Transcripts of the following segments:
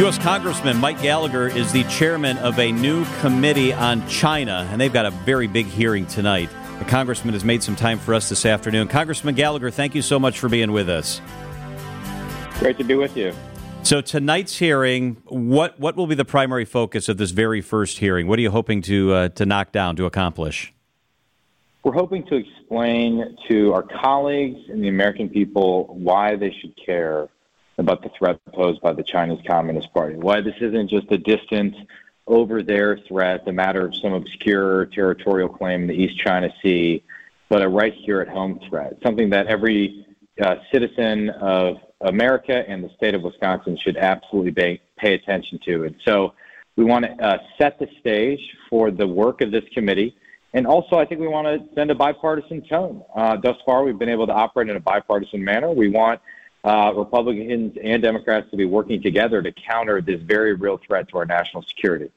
U.S. Congressman Mike Gallagher is the chairman of a new committee on China, and they've got a very big hearing tonight. The congressman has made some time for us this afternoon. Congressman Gallagher, thank you so much for being with us. Great to be with you. So tonight's hearing, what what will be the primary focus of this very first hearing? What are you hoping to uh, to knock down to accomplish? We're hoping to explain to our colleagues and the American people why they should care about the threat posed by the Chinese Communist Party. Why this isn't just a distant, over there threat, a matter of some obscure territorial claim in the East China Sea, but a right here at home threat, something that every uh, citizen of America and the state of Wisconsin should absolutely pay, pay attention to. And so we want to uh, set the stage for the work of this committee. And also, I think we want to send a bipartisan tone. Uh, thus far, we've been able to operate in a bipartisan manner. We want uh, Republicans and Democrats to be working together to counter this very real threat to our national security.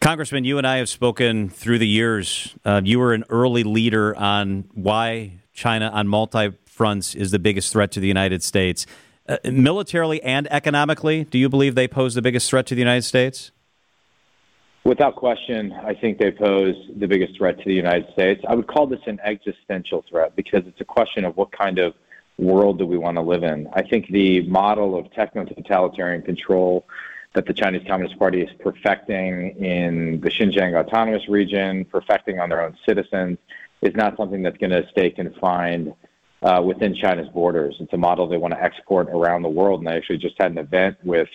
Congressman, you and I have spoken through the years. Uh, you were an early leader on why China on multi fronts is the biggest threat to the United States. Uh, militarily and economically, do you believe they pose the biggest threat to the United States? Without question, I think they pose the biggest threat to the United States. I would call this an existential threat because it's a question of what kind of world do we want to live in? I think the model of techno totalitarian control that the Chinese Communist Party is perfecting in the Xinjiang Autonomous Region, perfecting on their own citizens, is not something that's going to stay confined uh, within China's borders. It's a model they want to export around the world. And I actually just had an event with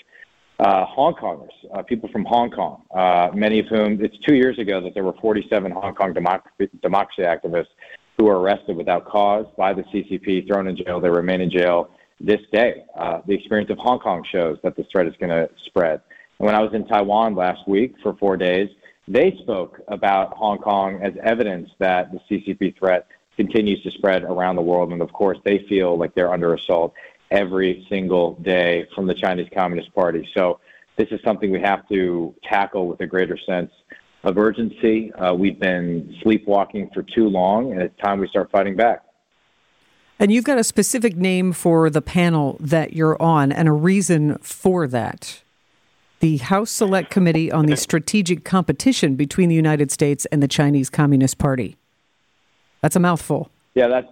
uh, Hong Kongers, uh, people from Hong Kong, uh, many of whom, it's two years ago that there were 47 Hong Kong democracy, democracy activists who were arrested without cause by the CCP, thrown in jail. They remain in jail this day. Uh, the experience of Hong Kong shows that this threat is going to spread. And when I was in Taiwan last week for four days, they spoke about Hong Kong as evidence that the CCP threat continues to spread around the world. And of course, they feel like they're under assault every single day from the Chinese Communist Party. So this is something we have to tackle with a greater sense of urgency. Uh, we've been sleepwalking for too long, and it's time we start fighting back. And you've got a specific name for the panel that you're on, and a reason for that. The House Select Committee on the Strategic Competition between the United States and the Chinese Communist Party. That's a mouthful. Yeah, that's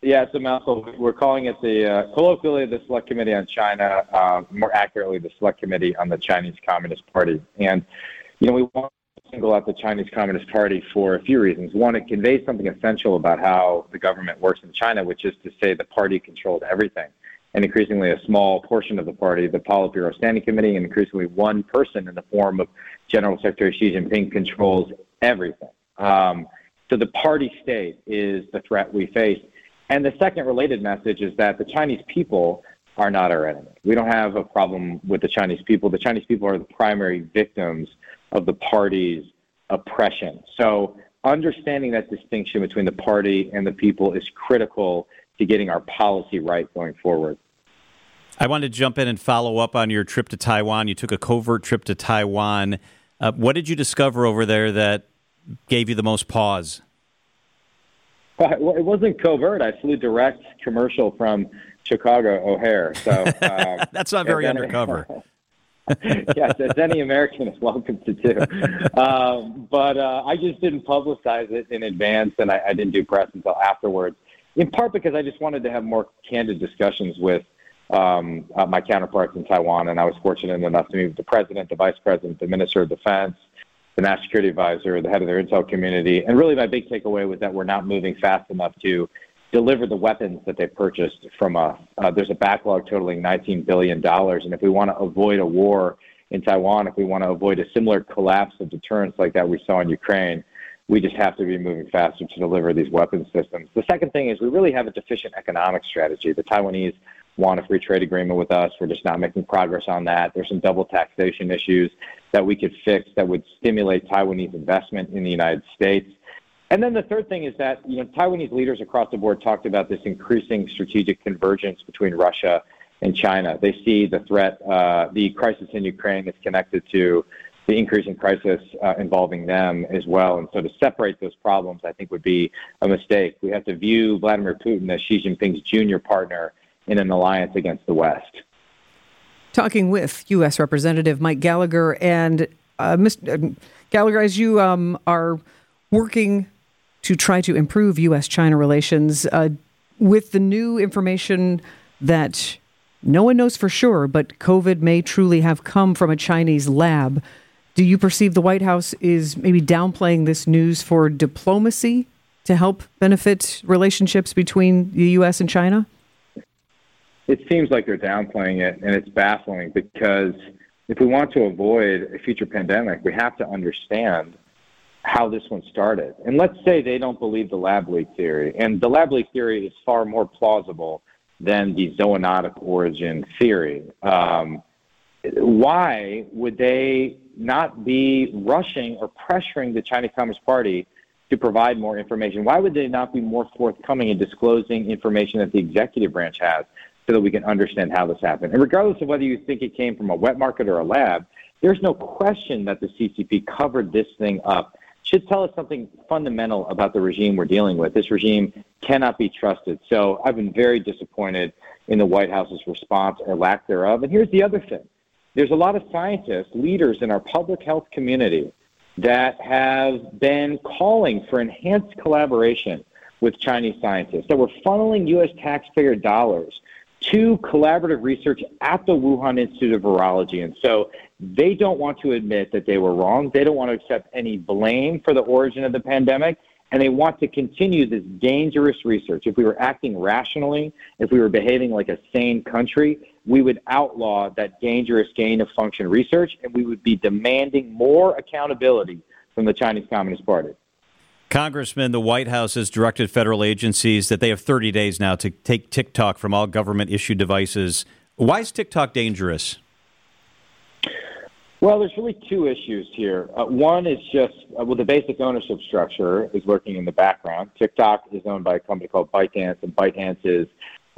yeah, it's a mouthful. We're calling it the uh, colloquially the Select Committee on China, uh, more accurately the Select Committee on the Chinese Communist Party. And you know, we want single out the Chinese Communist Party for a few reasons. One, it conveys something essential about how the government works in China, which is to say the party controls everything. And increasingly, a small portion of the party, the Politburo Standing Committee, and increasingly one person in the form of General Secretary Xi Jinping controls everything. Um, so the party state is the threat we face. And the second related message is that the Chinese people are not our enemy. We don't have a problem with the Chinese people. The Chinese people are the primary victims of the party's oppression. So understanding that distinction between the party and the people is critical to getting our policy right going forward. I wanted to jump in and follow up on your trip to Taiwan. You took a covert trip to Taiwan. Uh, what did you discover over there that gave you the most pause? Well, it wasn't covert. I flew direct commercial from Chicago O'Hare. So um, that's not very undercover. yes, as any American is welcome to do. Um, but uh, I just didn't publicize it in advance, and I, I didn't do press until afterwards. In part because I just wanted to have more candid discussions with um, uh, my counterparts in Taiwan, and I was fortunate enough to meet with the president, the vice president, the minister of defense, the national security advisor, the head of their intel community, and really my big takeaway was that we're not moving fast enough to deliver the weapons that they purchased from us. Uh, there's a backlog totaling $19 billion. And if we want to avoid a war in Taiwan, if we want to avoid a similar collapse of deterrence like that we saw in Ukraine, we just have to be moving faster to deliver these weapons systems. The second thing is we really have a deficient economic strategy. The Taiwanese want a free trade agreement with us. We're just not making progress on that. There's some double taxation issues that we could fix that would stimulate Taiwanese investment in the United States. And then the third thing is that you know Taiwanese leaders across the board talked about this increasing strategic convergence between Russia and China. They see the threat, uh, the crisis in Ukraine is connected to the increasing crisis uh, involving them as well. And so to separate those problems, I think would be a mistake. We have to view Vladimir Putin as Xi Jinping's junior partner in an alliance against the West. talking with U.S. Representative Mike Gallagher. And uh, Mr. Uh, Gallagher, as you um, are working to try to improve U.S. China relations, uh, with the new information that no one knows for sure, but COVID may truly have come from a Chinese lab. Do you perceive the White House is maybe downplaying this news for diplomacy to help benefit relationships between the U.S. and China? It seems like they're downplaying it, and it's baffling because if we want to avoid a future pandemic, we have to understand how this one started. And let's say they don't believe the lab leak theory, and the lab leak theory is far more plausible than the zoonotic origin theory. Um, why would they not be rushing or pressuring the Chinese Communist Party to provide more information? Why would they not be more forthcoming in disclosing information that the executive branch has so that we can understand how this happened? And regardless of whether you think it came from a wet market or a lab, there's no question that the CCP covered this thing up. Should tell us something fundamental about the regime we're dealing with. This regime cannot be trusted. So I've been very disappointed in the White House's response or lack thereof. And here's the other thing there's a lot of scientists, leaders in our public health community that have been calling for enhanced collaboration with Chinese scientists, that were funneling U.S. taxpayer dollars to collaborative research at the Wuhan Institute of Virology. And so they don't want to admit that they were wrong. They don't want to accept any blame for the origin of the pandemic and they want to continue this dangerous research. If we were acting rationally, if we were behaving like a sane country, we would outlaw that dangerous gain of function research and we would be demanding more accountability from the Chinese Communist Party. Congressman, the White House has directed federal agencies that they have 30 days now to take TikTok from all government issued devices. Why is TikTok dangerous? Well, there's really two issues here. Uh, one is just, uh, well, the basic ownership structure is working in the background. TikTok is owned by a company called ByteDance, and ByteDance is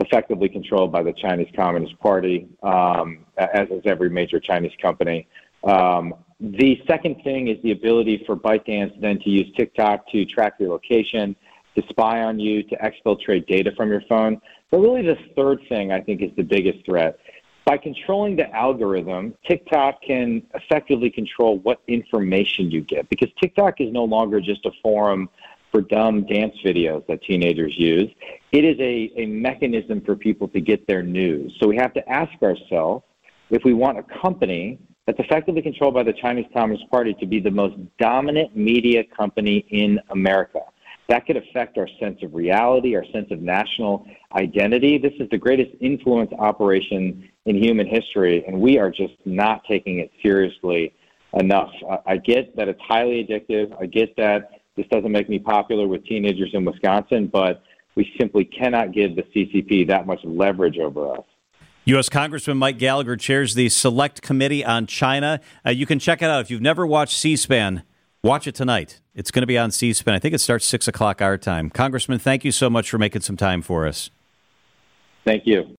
effectively controlled by the Chinese Communist Party, um, as is every major Chinese company. Um, the second thing is the ability for ByteDance then to use TikTok to track your location, to spy on you, to exfiltrate data from your phone. But really, the third thing I think is the biggest threat by controlling the algorithm, TikTok can effectively control what information you get because TikTok is no longer just a forum for dumb dance videos that teenagers use. It is a, a mechanism for people to get their news. So we have to ask ourselves if we want a company that's effectively controlled by the Chinese Communist Party to be the most dominant media company in America. That could affect our sense of reality, our sense of national identity. This is the greatest influence operation in human history, and we are just not taking it seriously enough. I get that it's highly addictive. I get that this doesn't make me popular with teenagers in Wisconsin, but we simply cannot give the CCP that much leverage over us. U.S. Congressman Mike Gallagher chairs the Select Committee on China. Uh, you can check it out if you've never watched C SPAN. Watch it tonight. It's going to be on C SPAN. I think it starts 6 o'clock our time. Congressman, thank you so much for making some time for us. Thank you.